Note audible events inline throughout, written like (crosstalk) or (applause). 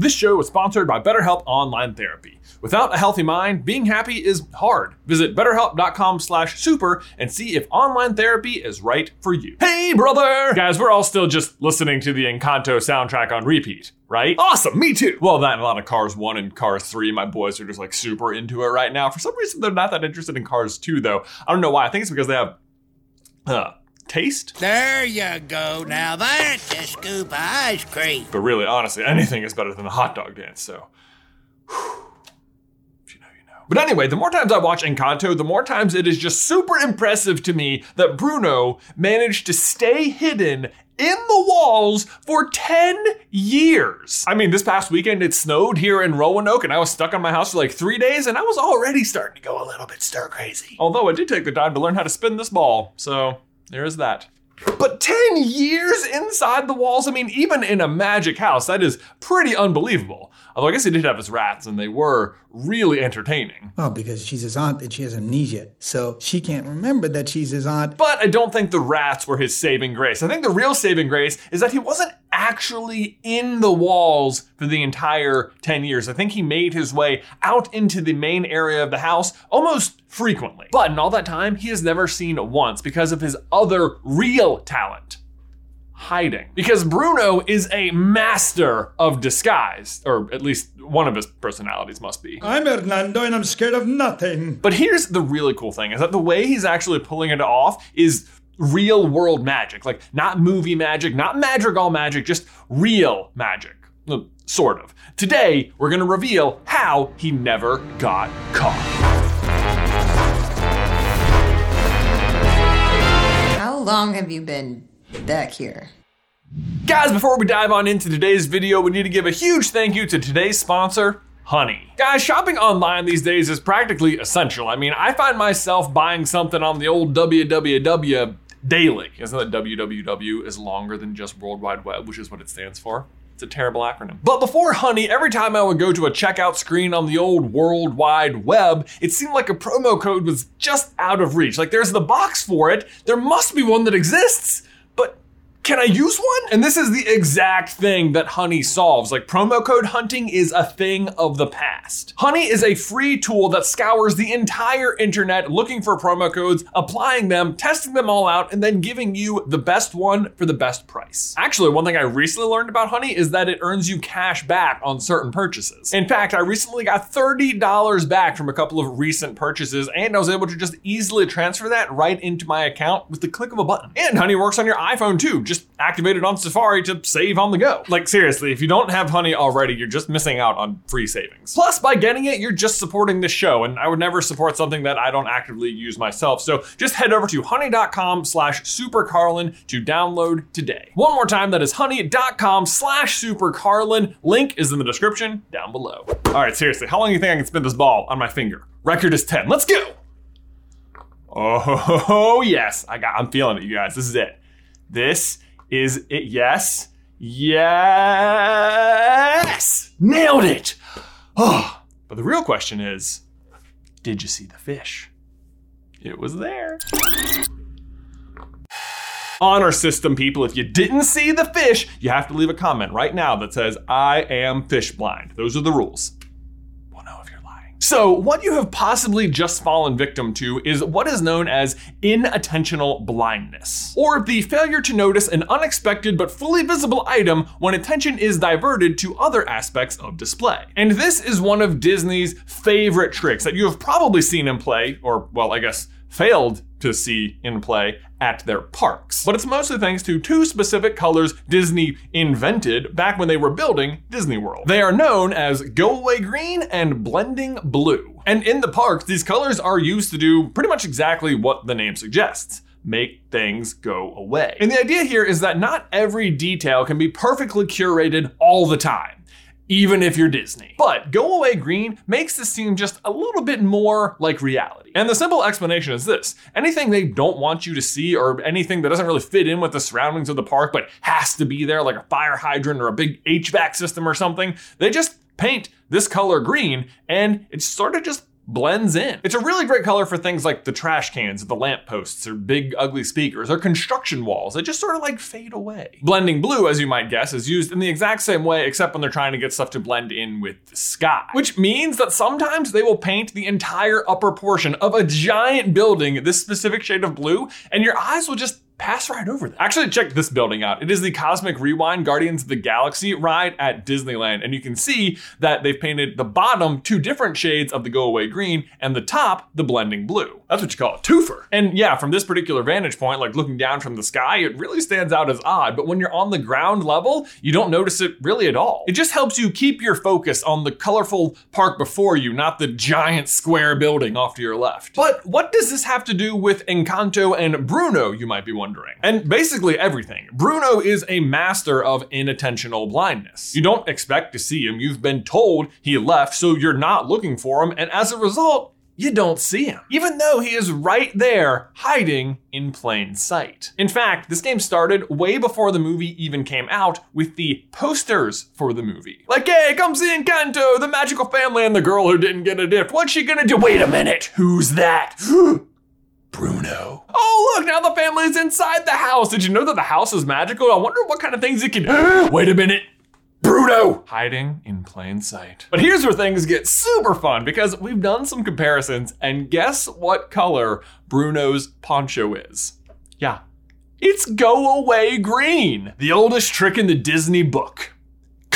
This show is sponsored by BetterHelp Online Therapy. Without a healthy mind, being happy is hard. Visit betterhelp.com slash super and see if online therapy is right for you. Hey, brother! Guys, we're all still just listening to the Encanto soundtrack on repeat, right? Awesome, me too! Well, that and a lot of Cars 1 and Cars 3, my boys are just like super into it right now. For some reason, they're not that interested in Cars 2, though. I don't know why. I think it's because they have uh, taste. There you go. Now that's a scoop of ice cream. But really, honestly, anything is better than the hot dog dance, so. whew. If you know, you know. But anyway, the more times I watch Encanto, the more times it is just super impressive to me that Bruno managed to stay hidden in the walls for 10 years. I mean, this past weekend it snowed here in Roanoke and I was stuck in my house for like three days and I was already starting to go a little bit stir crazy. Although I did take the time to learn how to spin this ball, so there is that. But 10 years inside the walls? I mean, even in a magic house, that is pretty unbelievable. Although I guess he did have his rats, and they were really entertaining. Well, because she's his aunt and she has amnesia. So she can't remember that she's his aunt. But I don't think the rats were his saving grace. I think the real saving grace is that he wasn't actually in the walls for the entire 10 years. I think he made his way out into the main area of the house almost frequently. But in all that time, he is never seen once because of his other real talent hiding. Because Bruno is a master of disguise, or at least one of his personalities must be. I'm Hernando and I'm scared of nothing. But here's the really cool thing is that the way he's actually pulling it off is real world magic. Like not movie magic, not madrigal magic, just real magic. Uh, sort of. Today, we're gonna reveal how he never got caught. How long have you been back here? Guys, before we dive on into today's video, we need to give a huge thank you to today's sponsor, Honey. Guys, shopping online these days is practically essential. I mean, I find myself buying something on the old www daily. Isn't that www is longer than just World Wide Web, which is what it stands for? It's a terrible acronym. But before Honey, every time I would go to a checkout screen on the old World Wide Web, it seemed like a promo code was just out of reach. Like there's the box for it, there must be one that exists, can I use one? And this is the exact thing that Honey solves. Like promo code hunting is a thing of the past. Honey is a free tool that scours the entire internet looking for promo codes, applying them, testing them all out, and then giving you the best one for the best price. Actually, one thing I recently learned about Honey is that it earns you cash back on certain purchases. In fact, I recently got $30 back from a couple of recent purchases, and I was able to just easily transfer that right into my account with the click of a button. And Honey works on your iPhone too. Just activate it on Safari to save on the go. Like seriously, if you don't have Honey already, you're just missing out on free savings. Plus, by getting it, you're just supporting the show, and I would never support something that I don't actively use myself. So just head over to honey.com slash supercarlin to download today. One more time, that is honey.com slash supercarlin. Link is in the description down below. All right, seriously, how long do you think I can spin this ball on my finger? Record is 10. Let's go! Oh (laughs) yes, I got. I'm feeling it, you guys. This is it. This is it. Yes, yes, nailed it. Oh, but the real question is, did you see the fish? It was there. Honor system people, if you didn't see the fish, you have to leave a comment right now that says, I am fish blind. Those are the rules. We'll know if you're lying. So, what you have possibly just fallen victim to is what is known as inattentional blindness, or the failure to notice an unexpected but fully visible item when attention is diverted to other aspects of display. And this is one of Disney's favorite tricks that you have probably seen him play, or, well, I guess, failed to see in play at their parks. But it's mostly thanks to two specific colors Disney invented back when they were building Disney World. They are known as Go Away Green and Blending Blue. And in the parks, these colors are used to do pretty much exactly what the name suggests make things go away. And the idea here is that not every detail can be perfectly curated all the time even if you're Disney. But Go Away Green makes this seem just a little bit more like reality. And the simple explanation is this anything they don't want you to see, or anything that doesn't really fit in with the surroundings of the park but has to be there, like a fire hydrant or a big HVAC system or something, they just paint this color green and it sort of just blends in. It's a really great color for things like the trash cans, the lampposts, or big ugly speakers, or construction walls. They just sort of like fade away. Blending blue, as you might guess, is used in the exact same way, except when they're trying to get stuff to blend in with the sky. Which means that sometimes they will paint the entire upper portion of a giant building this specific shade of blue, and your eyes will just pass right over that. Actually, check this building out. It is the Cosmic Rewind Guardians of the Galaxy ride at Disneyland. And you can see that they've painted the bottom two different shades of the go away green and the top the blending blue. That's what you call a twofer. And yeah, from this particular vantage point, like looking down from the sky, it really stands out as odd. But when you're on the ground level, you don't notice it really at all. It just helps you keep your focus on the colorful park before you, not the giant square building off to your left. But what does this have to do with Encanto and Bruno, you might be wondering? And basically everything. Bruno is a master of inattentional blindness. You don't expect to see him, you've been told he left, so you're not looking for him, and as a result, you don't see him, even though he is right there, hiding in plain sight. In fact, this game started way before the movie even came out with the posters for the movie. Like, hey, come see Encanto, the magical family, and the girl who didn't get a gift. What's she gonna do? Wait a minute, who's that? (gasps) Bruno. Oh, look, now the family's inside the house. Did you know that the house is magical? I wonder what kind of things it can. (gasps) Wait a minute. Bruno! Hiding in plain sight. But here's where things get super fun because we've done some comparisons, and guess what color Bruno's poncho is? Yeah, it's go away green, the oldest trick in the Disney book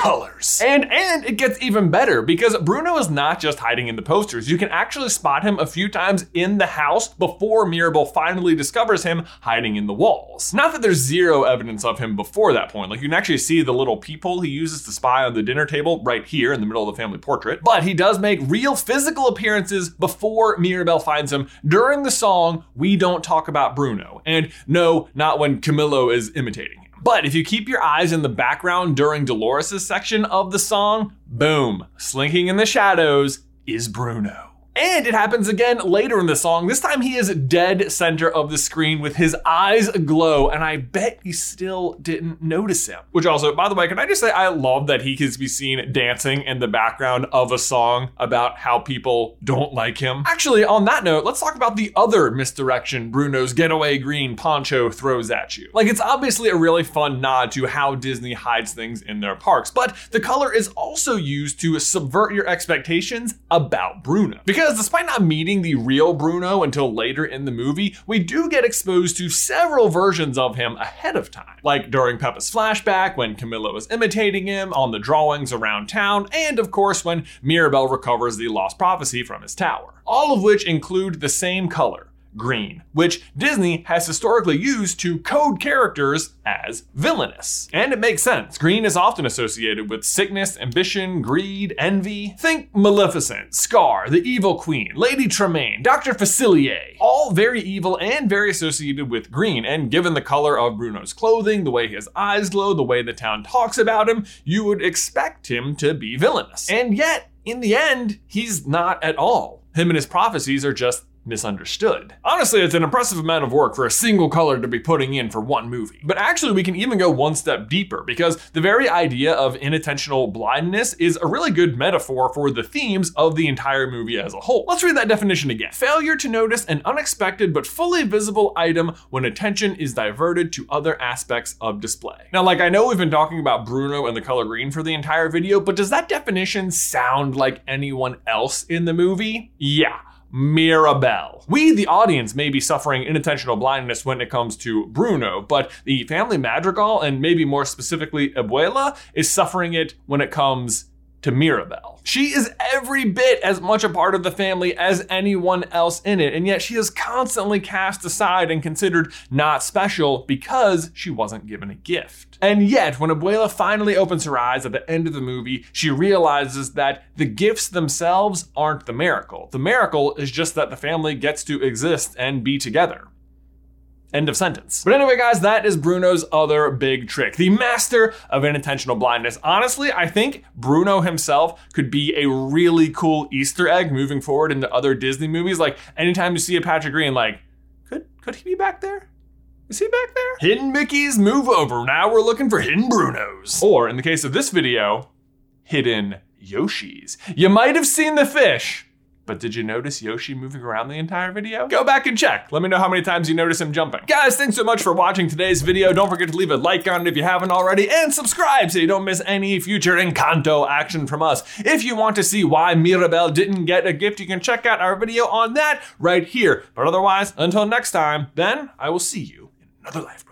colors. And and it gets even better because Bruno is not just hiding in the posters. You can actually spot him a few times in the house before Mirabel finally discovers him hiding in the walls. Not that there's zero evidence of him before that point. Like you can actually see the little peephole he uses to spy on the dinner table right here in the middle of the family portrait. But he does make real physical appearances before Mirabel finds him during the song We Don't Talk About Bruno. And no, not when Camilo is imitating. But if you keep your eyes in the background during Dolores' section of the song, boom, slinking in the shadows is Bruno. And it happens again later in the song. This time he is dead center of the screen with his eyes aglow, and I bet you still didn't notice him. Which also, by the way, can I just say I love that he can be seen dancing in the background of a song about how people don't like him. Actually, on that note, let's talk about the other misdirection Bruno's go away green poncho throws at you. Like, it's obviously a really fun nod to how Disney hides things in their parks, but the color is also used to subvert your expectations about Bruno. Because because despite not meeting the real Bruno until later in the movie, we do get exposed to several versions of him ahead of time. Like during Pepa's flashback, when Camilo was imitating him, on the drawings around town, and of course when Mirabel recovers the lost prophecy from his tower. All of which include the same color green, which Disney has historically used to code characters as villainous. And it makes sense. Green is often associated with sickness, ambition, greed, envy. Think Maleficent, Scar, the Evil Queen, Lady Tremaine, Dr. Facilier. All very evil and very associated with green. And given the color of Bruno's clothing, the way his eyes glow, the way the town talks about him, you would expect him to be villainous. And yet, in the end, he's not at all. Him and his prophecies are just misunderstood. Honestly, it's an impressive amount of work for a single color to be putting in for one movie. But actually, we can even go one step deeper because the very idea of inattentional blindness is a really good metaphor for the themes of the entire movie as a whole. Let's read that definition again. Failure to notice an unexpected but fully visible item when attention is diverted to other aspects of display. Now, like I know we've been talking about Bruno and the color green for the entire video, but does that definition sound like anyone else in the movie? Yeah. Mirabel. We, the audience, may be suffering inattentional blindness when it comes to Bruno, but the family madrigal, and maybe more specifically Abuela, is suffering it when it comes to Mirabel. She is every bit as much a part of the family as anyone else in it, and yet she is constantly cast aside and considered not special because she wasn't given a gift. And yet, when Abuela finally opens her eyes at the end of the movie, she realizes that the gifts themselves aren't the miracle. The miracle is just that the family gets to exist and be together. End of sentence. But anyway, guys, that is Bruno's other big trick. The master of inattentional blindness. Honestly, I think Bruno himself could be a really cool Easter egg moving forward into other Disney movies. Like anytime you see a Patrick Green, like, could could he be back there? Is he back there? Hidden Mickeys move over. Now we're looking for hidden Brunos. Or in the case of this video, hidden Yoshis. You might have seen the fish, But did you notice Yoshi moving around the entire video? Go back and check. Let me know how many times you notice him jumping. Guys, thanks so much for watching today's video. Don't forget to leave a like on it if you haven't already and subscribe so you don't miss any future Encanto action from us. If you want to see why Mirabel didn't get a gift, you can check out our video on that right here. But otherwise, until next time, then I will see you in another life.